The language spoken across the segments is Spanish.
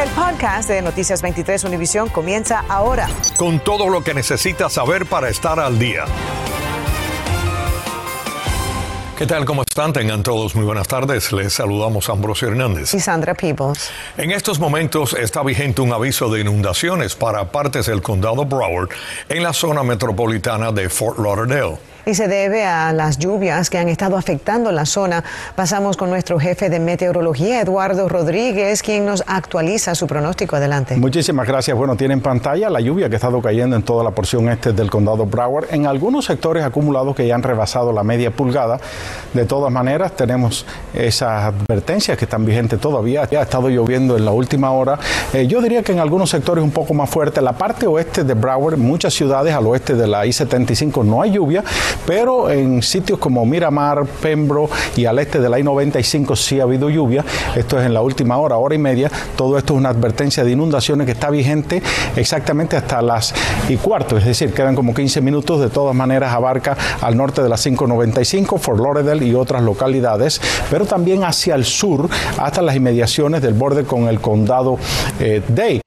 El podcast de Noticias 23 Univisión comienza ahora. Con todo lo que necesitas saber para estar al día. ¿Qué tal? ¿Cómo están? Tengan todos muy buenas tardes. Les saludamos Ambrosio Hernández. Y Sandra Peebles. En estos momentos está vigente un aviso de inundaciones para partes del condado Broward en la zona metropolitana de Fort Lauderdale y se debe a las lluvias que han estado afectando la zona. Pasamos con nuestro jefe de meteorología, Eduardo Rodríguez, quien nos actualiza su pronóstico. Adelante. Muchísimas gracias. Bueno, tiene en pantalla la lluvia que ha estado cayendo en toda la porción este del condado Broward, en algunos sectores acumulados que ya han rebasado la media pulgada. De todas maneras, tenemos esas advertencias que están vigentes todavía. Ya ha estado lloviendo en la última hora. Eh, yo diría que en algunos sectores un poco más fuerte. La parte oeste de Broward, muchas ciudades al oeste de la I-75 no hay lluvia, pero en sitios como Miramar, Pembro y al este de la I-95 sí ha habido lluvia. Esto es en la última hora, hora y media. Todo esto es una advertencia de inundaciones que está vigente exactamente hasta las y cuarto, es decir, quedan como 15 minutos. De todas maneras, abarca al norte de la 595, Fort Lauderdale y otras localidades, pero también hacia el sur, hasta las inmediaciones del borde con el condado eh, Day.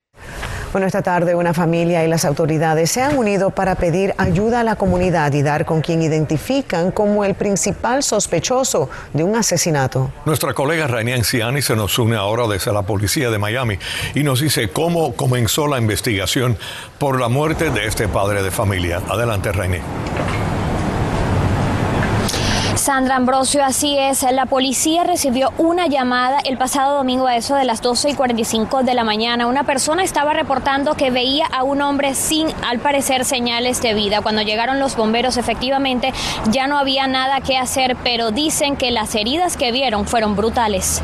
Bueno, esta tarde una familia y las autoridades se han unido para pedir ayuda a la comunidad y dar con quien identifican como el principal sospechoso de un asesinato. Nuestra colega Rainía Anciani se nos une ahora desde la policía de Miami y nos dice cómo comenzó la investigación por la muerte de este padre de familia. Adelante, Rainía. Sandra Ambrosio, así es. La policía recibió una llamada el pasado domingo a eso de las 12 y 45 de la mañana. Una persona estaba reportando que veía a un hombre sin, al parecer, señales de vida. Cuando llegaron los bomberos, efectivamente, ya no había nada que hacer, pero dicen que las heridas que vieron fueron brutales.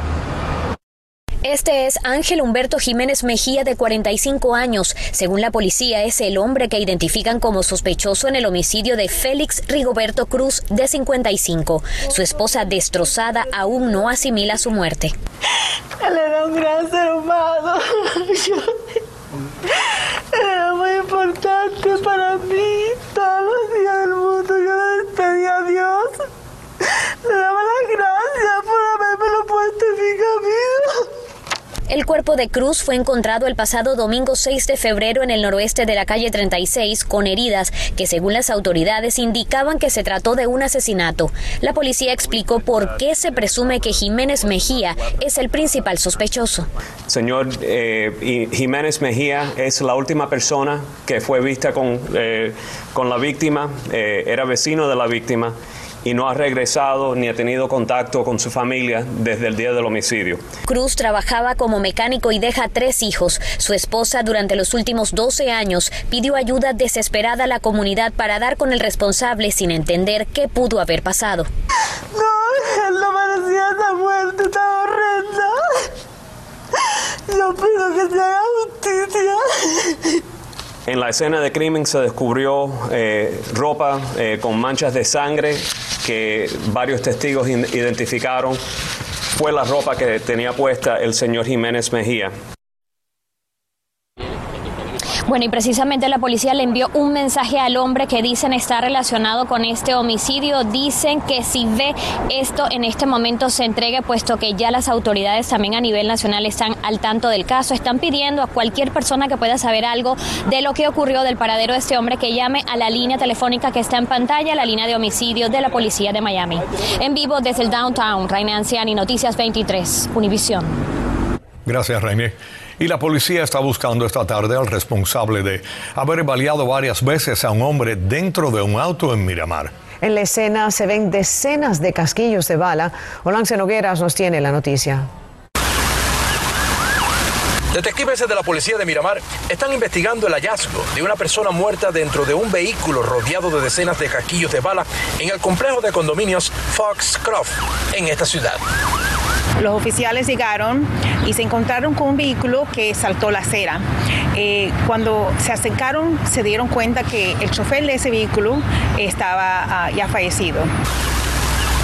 Este es Ángel Humberto Jiménez Mejía, de 45 años. Según la policía, es el hombre que identifican como sospechoso en el homicidio de Félix Rigoberto Cruz, de 55. Su esposa destrozada aún no asimila su muerte. Él era un gran ser humano. Era muy importante para mí. Todos los días del mundo yo le pedía a Dios. Le daba las gracias por haberme lo puesto en mi camino. El cuerpo de Cruz fue encontrado el pasado domingo 6 de febrero en el noroeste de la calle 36 con heridas que según las autoridades indicaban que se trató de un asesinato. La policía explicó por qué se presume que Jiménez Mejía es el principal sospechoso. Señor eh, Jiménez Mejía es la última persona que fue vista con, eh, con la víctima, eh, era vecino de la víctima y no ha regresado ni ha tenido contacto con su familia desde el día del homicidio. Cruz trabajaba como mecánico y deja tres hijos. Su esposa durante los últimos 12 años pidió ayuda desesperada a la comunidad para dar con el responsable sin entender qué pudo haber pasado. No, él no merecía esa muerte tan horrenda. Yo pido que se haga justicia. En la escena de crimen se descubrió eh, ropa eh, con manchas de sangre que varios testigos identificaron. Fue la ropa que tenía puesta el señor Jiménez Mejía. Bueno, y precisamente la policía le envió un mensaje al hombre que dicen está relacionado con este homicidio. Dicen que si ve esto en este momento se entregue, puesto que ya las autoridades también a nivel nacional están al tanto del caso. Están pidiendo a cualquier persona que pueda saber algo de lo que ocurrió del paradero de este hombre que llame a la línea telefónica que está en pantalla, la línea de homicidio de la policía de Miami. En vivo desde el downtown, Reina Anciani, Noticias 23, Univisión. Gracias, Reine. Y la policía está buscando esta tarde al responsable de haber baleado varias veces a un hombre dentro de un auto en Miramar. En la escena se ven decenas de casquillos de bala. Olance Nogueras nos tiene la noticia. Detectives de la policía de Miramar están investigando el hallazgo de una persona muerta dentro de un vehículo rodeado de decenas de casquillos de bala en el complejo de condominios Foxcroft en esta ciudad. Los oficiales llegaron y se encontraron con un vehículo que saltó la acera. Eh, cuando se acercaron se dieron cuenta que el chofer de ese vehículo estaba ah, ya fallecido.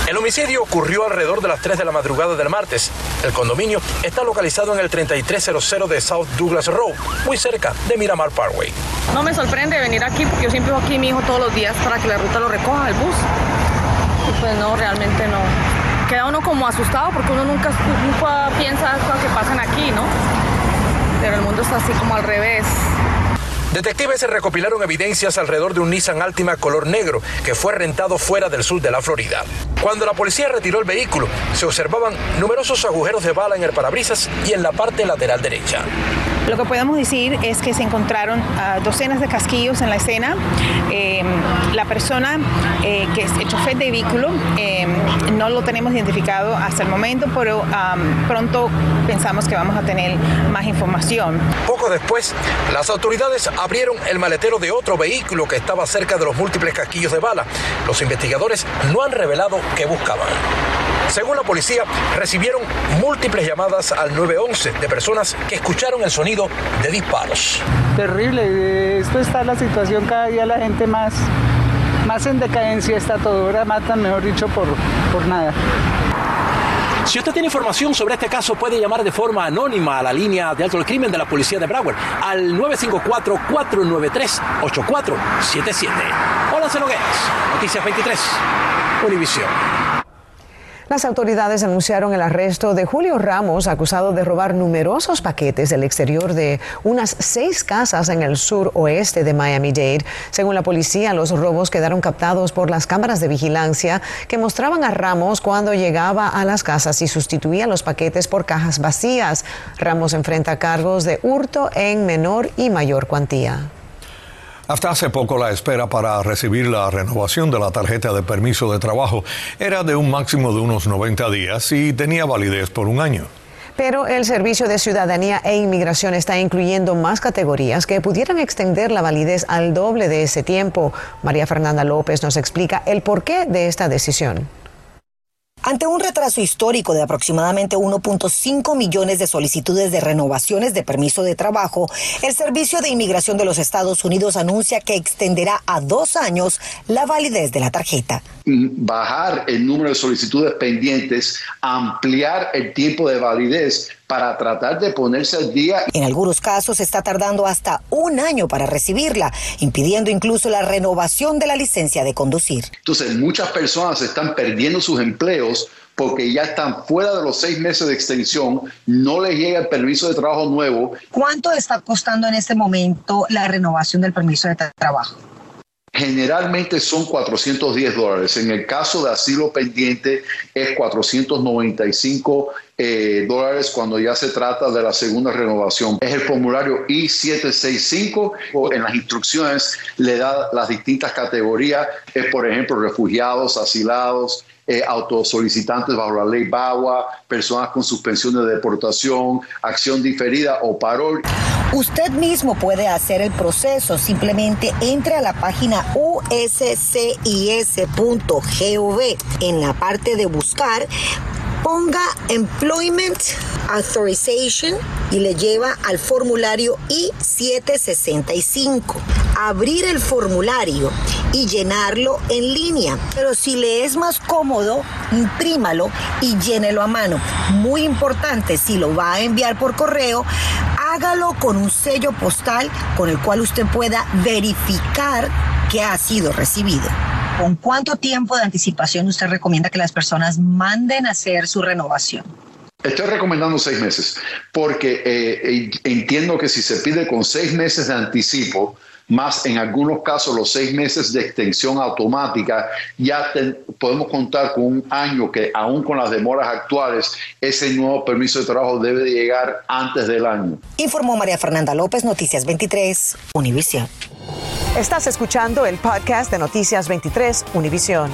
El homicidio ocurrió alrededor de las 3 de la madrugada del martes. El condominio está localizado en el 3300 de South Douglas Road, muy cerca de Miramar Parkway. No me sorprende venir aquí porque yo siempre voy aquí mi hijo todos los días para que la ruta lo recoja el bus. Y pues no, realmente no queda uno como asustado porque uno nunca, piensa lo que pasan aquí, ¿no? pero el mundo está así como al revés. Detectives recopilaron evidencias alrededor de un Nissan Altima color negro que fue rentado fuera del sur de la Florida. Cuando la policía retiró el vehículo, se observaban numerosos agujeros de bala en el parabrisas y en la parte lateral derecha. Lo que podemos decir es que se encontraron uh, docenas de casquillos en la escena. Eh, la persona eh, que es el chofer de vehículo eh, no lo tenemos identificado hasta el momento, pero pronto pensamos que vamos a tener más información. Poco después, las autoridades abrieron el maletero de otro vehículo que estaba cerca de los múltiples casquillos de bala. Los investigadores no han revelado qué buscaban. Según la policía, recibieron múltiples llamadas al 911 de personas que escucharon el sonido de disparos. Terrible, esto está la situación cada día la gente más, más en decadencia está todo, ahora matan, mejor dicho, por, por nada. Si usted tiene información sobre este caso, puede llamar de forma anónima a la línea de alto crimen de la policía de Broward al 954-493-8477. Hola, Nogueras, Noticias 23, Univisión. Las autoridades anunciaron el arresto de Julio Ramos, acusado de robar numerosos paquetes del exterior de unas seis casas en el sur oeste de Miami-Dade. Según la policía, los robos quedaron captados por las cámaras de vigilancia que mostraban a Ramos cuando llegaba a las casas y sustituía los paquetes por cajas vacías. Ramos enfrenta cargos de hurto en menor y mayor cuantía. Hasta hace poco la espera para recibir la renovación de la tarjeta de permiso de trabajo era de un máximo de unos 90 días y tenía validez por un año. Pero el Servicio de Ciudadanía e Inmigración está incluyendo más categorías que pudieran extender la validez al doble de ese tiempo. María Fernanda López nos explica el porqué de esta decisión. Ante un retraso histórico de aproximadamente 1.5 millones de solicitudes de renovaciones de permiso de trabajo, el Servicio de Inmigración de los Estados Unidos anuncia que extenderá a dos años la validez de la tarjeta. Bajar el número de solicitudes pendientes, ampliar el tiempo de validez para tratar de ponerse al día. En algunos casos está tardando hasta un año para recibirla, impidiendo incluso la renovación de la licencia de conducir. Entonces, muchas personas están perdiendo sus empleos porque ya están fuera de los seis meses de extensión, no les llega el permiso de trabajo nuevo. ¿Cuánto está costando en este momento la renovación del permiso de trabajo? Generalmente son 410 dólares. En el caso de asilo pendiente es 495 eh, dólares cuando ya se trata de la segunda renovación. Es el formulario I-765. En las instrucciones le da las distintas categorías. Es, por ejemplo, refugiados, asilados, eh, autosolicitantes bajo la ley BAWA, personas con suspensión de deportación, acción diferida o parol. Usted mismo puede hacer el proceso. Simplemente entre a la página uscis.gov. En la parte de buscar, ponga Employment Authorization y le lleva al formulario I-765. Abrir el formulario y llenarlo en línea. Pero si le es más cómodo, imprímalo y llénelo a mano. Muy importante, si lo va a enviar por correo, hágalo con un sello postal con el cual usted pueda verificar que ha sido recibido. ¿Con cuánto tiempo de anticipación usted recomienda que las personas manden a hacer su renovación? Estoy recomendando seis meses, porque eh, entiendo que si se pide con seis meses de anticipo, más en algunos casos los seis meses de extensión automática, ya podemos contar con un año que aún con las demoras actuales, ese nuevo permiso de trabajo debe de llegar antes del año. Informó María Fernanda López, Noticias 23, Univisión. Estás escuchando el podcast de Noticias 23, Univisión.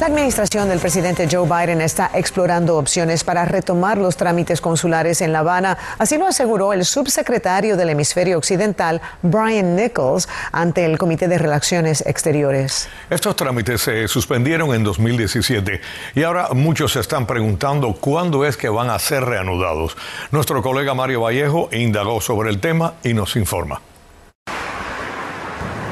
La administración del presidente Joe Biden está explorando opciones para retomar los trámites consulares en La Habana. Así lo aseguró el subsecretario del hemisferio occidental, Brian Nichols, ante el Comité de Relaciones Exteriores. Estos trámites se suspendieron en 2017 y ahora muchos se están preguntando cuándo es que van a ser reanudados. Nuestro colega Mario Vallejo indagó sobre el tema y nos informa.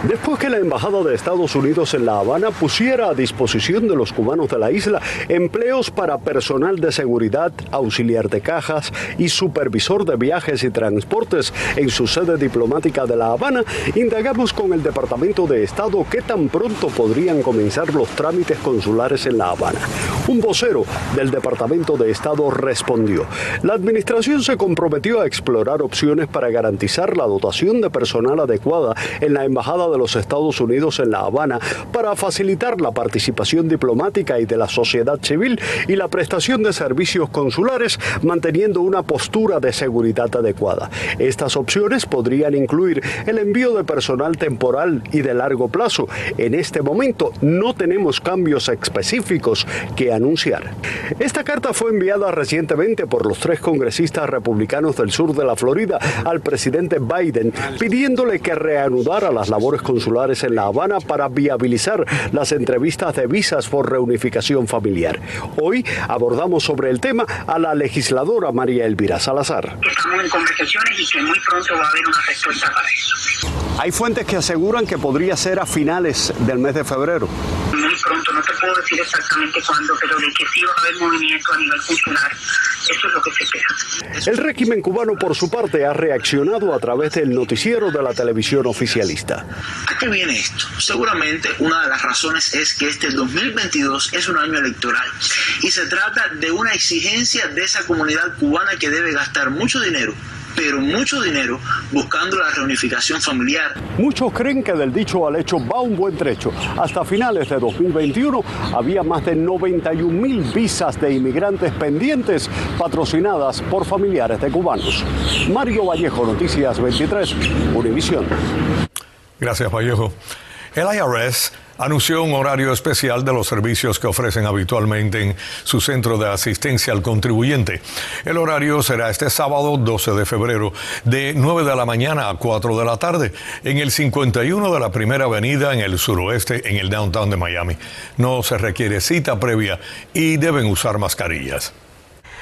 Después que la Embajada de Estados Unidos en La Habana pusiera a disposición de los cubanos de la isla empleos para personal de seguridad, auxiliar de cajas y supervisor de viajes y transportes en su sede diplomática de La Habana, indagamos con el Departamento de Estado qué tan pronto podrían comenzar los trámites consulares en La Habana. Un vocero del Departamento de Estado respondió, la administración se comprometió a explorar opciones para garantizar la dotación de personal adecuada en la Embajada de los Estados Unidos en La Habana para facilitar la participación diplomática y de la sociedad civil y la prestación de servicios consulares manteniendo una postura de seguridad adecuada. Estas opciones podrían incluir el envío de personal temporal y de largo plazo. En este momento no tenemos cambios específicos que anunciar. Esta carta fue enviada recientemente por los tres congresistas republicanos del sur de la Florida al presidente Biden pidiéndole que reanudara las labores consulares en La Habana para viabilizar las entrevistas de visas por reunificación familiar. Hoy abordamos sobre el tema a la legisladora María Elvira Salazar. Estamos en conversaciones y que muy pronto va a haber una respuesta para eso. Hay fuentes que aseguran que podría ser a finales del mes de febrero. No te puedo decir exactamente cuándo, pero de que sí va a haber movimiento a nivel consular, eso es lo que se espera. El régimen cubano, por su parte, ha reaccionado a través del noticiero de la televisión oficialista. ¿A qué viene esto? Seguramente una de las razones es que este 2022 es un año electoral y se trata de una exigencia de esa comunidad cubana que debe gastar mucho dinero pero mucho dinero buscando la reunificación familiar. Muchos creen que del dicho al hecho va un buen trecho. Hasta finales de 2021 había más de 91 mil visas de inmigrantes pendientes patrocinadas por familiares de cubanos. Mario Vallejo, Noticias 23, Univisión. Gracias, Vallejo. El IRS anunció un horario especial de los servicios que ofrecen habitualmente en su centro de asistencia al contribuyente. El horario será este sábado 12 de febrero de 9 de la mañana a 4 de la tarde en el 51 de la Primera Avenida en el suroeste en el downtown de Miami. No se requiere cita previa y deben usar mascarillas.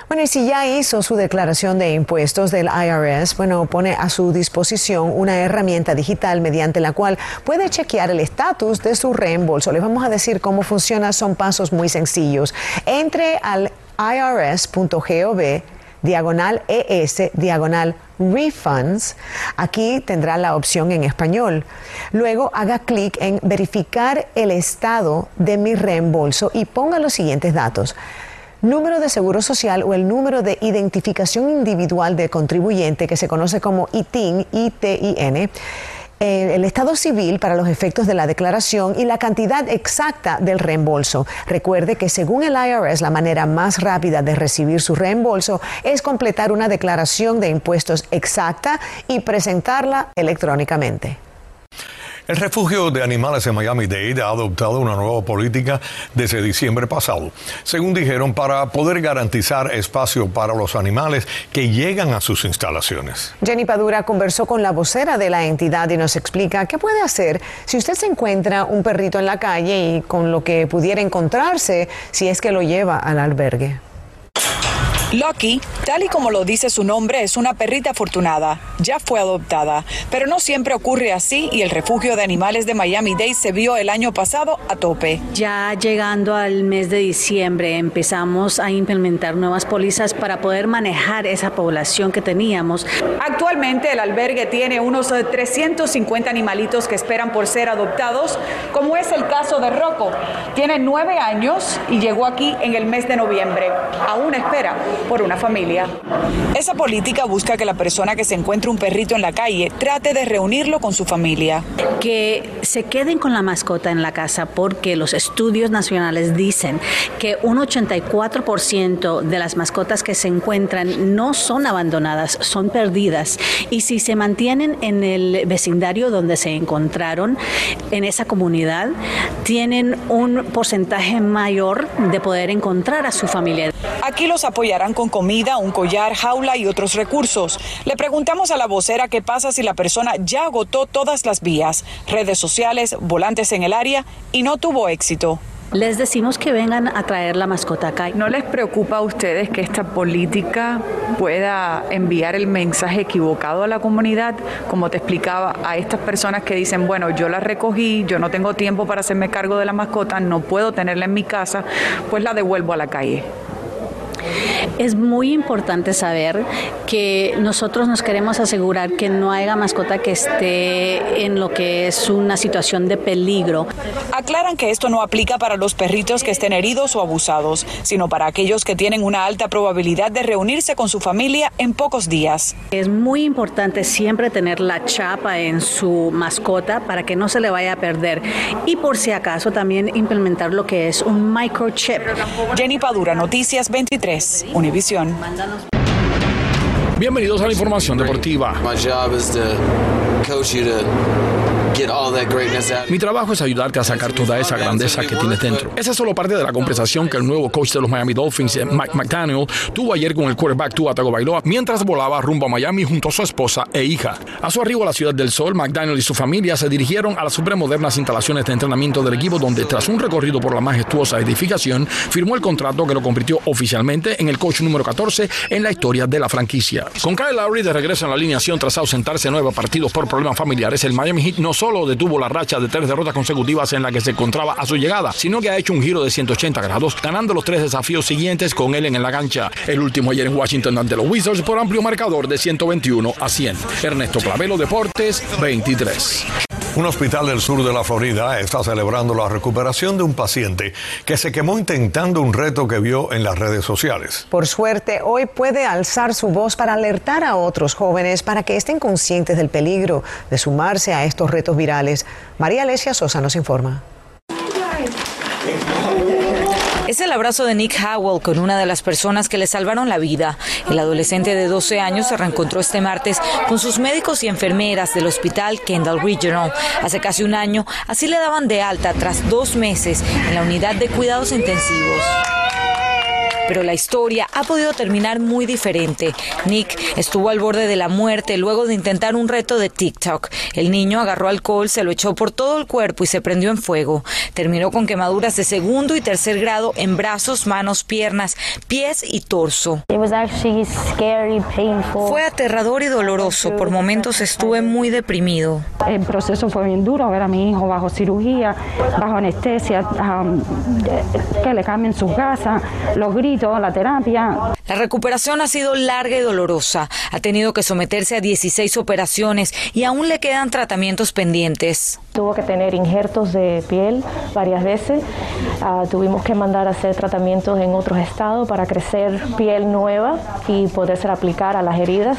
Bueno, y si ya hizo su declaración de impuestos del IRS, bueno, pone a su disposición una herramienta digital mediante la cual puede chequear el estatus de su reembolso. Les vamos a decir cómo funciona, son pasos muy sencillos. Entre al irs.gov diagonal ES, diagonal refunds. Aquí tendrá la opción en español. Luego haga clic en verificar el estado de mi reembolso y ponga los siguientes datos número de seguro social o el número de identificación individual de contribuyente que se conoce como ITIN, ITIN, eh, el estado civil para los efectos de la declaración y la cantidad exacta del reembolso. Recuerde que según el IRS, la manera más rápida de recibir su reembolso es completar una declaración de impuestos exacta y presentarla electrónicamente. El refugio de animales en Miami-Dade ha adoptado una nueva política desde diciembre pasado, según dijeron, para poder garantizar espacio para los animales que llegan a sus instalaciones. Jenny Padura conversó con la vocera de la entidad y nos explica qué puede hacer si usted se encuentra un perrito en la calle y con lo que pudiera encontrarse si es que lo lleva al albergue. Lucky, tal y como lo dice su nombre, es una perrita afortunada. Ya fue adoptada, pero no siempre ocurre así y el refugio de animales de Miami-Dade se vio el año pasado a tope. Ya llegando al mes de diciembre empezamos a implementar nuevas pólizas para poder manejar esa población que teníamos. Actualmente el albergue tiene unos 350 animalitos que esperan por ser adoptados, como es el caso de Rocco. Tiene nueve años y llegó aquí en el mes de noviembre. Aún espera por una familia. Esa política busca que la persona que se encuentre un perrito en la calle trate de reunirlo con su familia. Que se queden con la mascota en la casa porque los estudios nacionales dicen que un 84% de las mascotas que se encuentran no son abandonadas, son perdidas. Y si se mantienen en el vecindario donde se encontraron, en esa comunidad, tienen un porcentaje mayor de poder encontrar a su familia. Aquí los con comida, un collar, jaula y otros recursos. Le preguntamos a la vocera qué pasa si la persona ya agotó todas las vías, redes sociales, volantes en el área y no tuvo éxito. les decimos que vengan a traer la mascota acá. ¿No les preocupa a ustedes que esta política pueda enviar el mensaje equivocado a la comunidad? Como te explicaba, a estas personas que dicen, bueno, yo la recogí, yo no tengo tiempo para hacerme cargo de la mascota, no puedo tenerla en mi casa, pues la devuelvo a la calle. Es muy importante saber que nosotros nos queremos asegurar que no haya mascota que esté en lo que es una situación de peligro. Aclaran que esto no aplica para los perritos que estén heridos o abusados, sino para aquellos que tienen una alta probabilidad de reunirse con su familia en pocos días. Es muy importante siempre tener la chapa en su mascota para que no se le vaya a perder y por si acaso también implementar lo que es un microchip. Jenny Padura, Noticias 23. Univisión. Bienvenidos a la información deportiva. Mi trabajo es ayudarte a sacar toda esa grandeza que tienes dentro. Esa es solo parte de la conversación que el nuevo coach de los Miami Dolphins, Mike McDaniel, tuvo ayer con el quarterback Tua Tagovailoa mientras volaba rumbo a Miami junto a su esposa e hija. A su arribo a la Ciudad del Sol, McDaniel y su familia se dirigieron a las supermodernas instalaciones de entrenamiento del equipo donde tras un recorrido por la majestuosa edificación firmó el contrato que lo convirtió oficialmente en el coach número 14 en la historia de la franquicia. Con Kyle Lowry de regreso en la alineación tras ausentarse nueve partidos por problemas familiares, el Miami Heat no solo detuvo la racha de tres derrotas consecutivas en la que se encontraba a su llegada, sino que ha hecho un giro de 180 grados, ganando los tres desafíos siguientes con él en la cancha. El último ayer en Washington ante los Wizards por amplio marcador de 121 a 100. Ernesto Clavelo Deportes 23. Un hospital del sur de la Florida está celebrando la recuperación de un paciente que se quemó intentando un reto que vio en las redes sociales. Por suerte, hoy puede alzar su voz para alertar a otros jóvenes para que estén conscientes del peligro de sumarse a estos retos virales. María Alesia Sosa nos informa. Es el abrazo de Nick Howell con una de las personas que le salvaron la vida. El adolescente de 12 años se reencontró este martes con sus médicos y enfermeras del hospital Kendall Regional. Hace casi un año, así le daban de alta tras dos meses en la unidad de cuidados intensivos pero la historia ha podido terminar muy diferente. Nick estuvo al borde de la muerte luego de intentar un reto de TikTok. El niño agarró alcohol, se lo echó por todo el cuerpo y se prendió en fuego. Terminó con quemaduras de segundo y tercer grado en brazos, manos, piernas, pies y torso. Fue aterrador y doloroso. Por momentos estuve muy deprimido. El proceso fue bien duro, ver a mi hijo bajo cirugía, bajo anestesia, um, que le cambien sus gasas, los gritos la terapia. La recuperación ha sido larga y dolorosa. Ha tenido que someterse a 16 operaciones y aún le quedan tratamientos pendientes. Tuvo que tener injertos de piel varias veces. Ah, tuvimos que mandar a hacer tratamientos en otros estados para crecer piel nueva y poder ser aplicar a las heridas.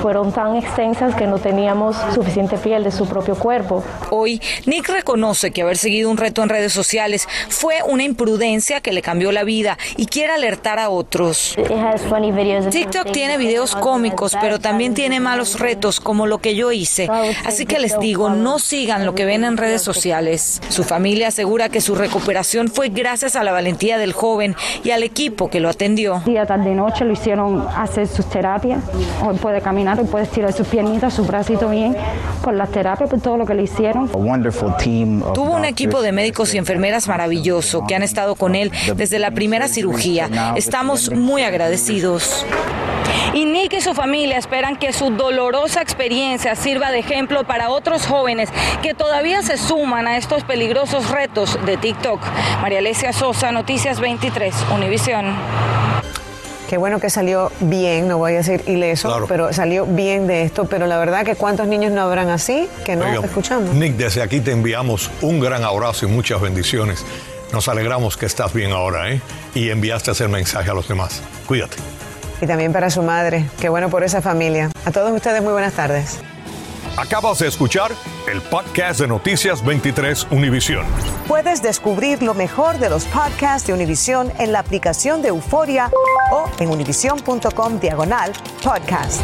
Fueron tan extensas que no teníamos suficiente piel de su propio cuerpo. Hoy, Nick reconoce que haber seguido un reto en redes sociales fue una imprudencia que le cambió la vida y quiere alertar a otros. TikTok tiene videos cómicos, pero también tiene malos retos como lo que yo hice. Así que les digo, no sigan lo que ven en redes sociales. Su familia asegura que su recuperación fue gracias a la valentía del joven y al equipo que lo atendió. Día, tarde y noche lo hicieron hacer sus terapias. Hoy puede caminar, hoy puede estirar sus piernitas, su bracito bien, con las terapias, por todo lo que le hicieron. Tuvo un equipo de médicos y enfermeras maravilloso que han estado con él desde la primera cirugía. Estamos muy agradecidos. Y Nick y su familia esperan que su dolorosa experiencia sirva de ejemplo para otros jóvenes que todavía se suman a estos peligrosos retos de TikTok. María Alesia Sosa, Noticias 23, Univisión. Qué bueno que salió bien, no voy a decir ileso, pero salió bien de esto. Pero la verdad que cuántos niños no habrán así que no escuchamos. Nick, desde aquí te enviamos un gran abrazo y muchas bendiciones. Nos alegramos que estás bien ahora, ¿eh? Y enviaste ese mensaje a los demás. Cuídate. Y también para su madre. Qué bueno por esa familia. A todos ustedes, muy buenas tardes. Acabas de escuchar el podcast de Noticias 23 Univisión. Puedes descubrir lo mejor de los podcasts de Univisión en la aplicación de Euforia o en univision.com diagonal podcasts.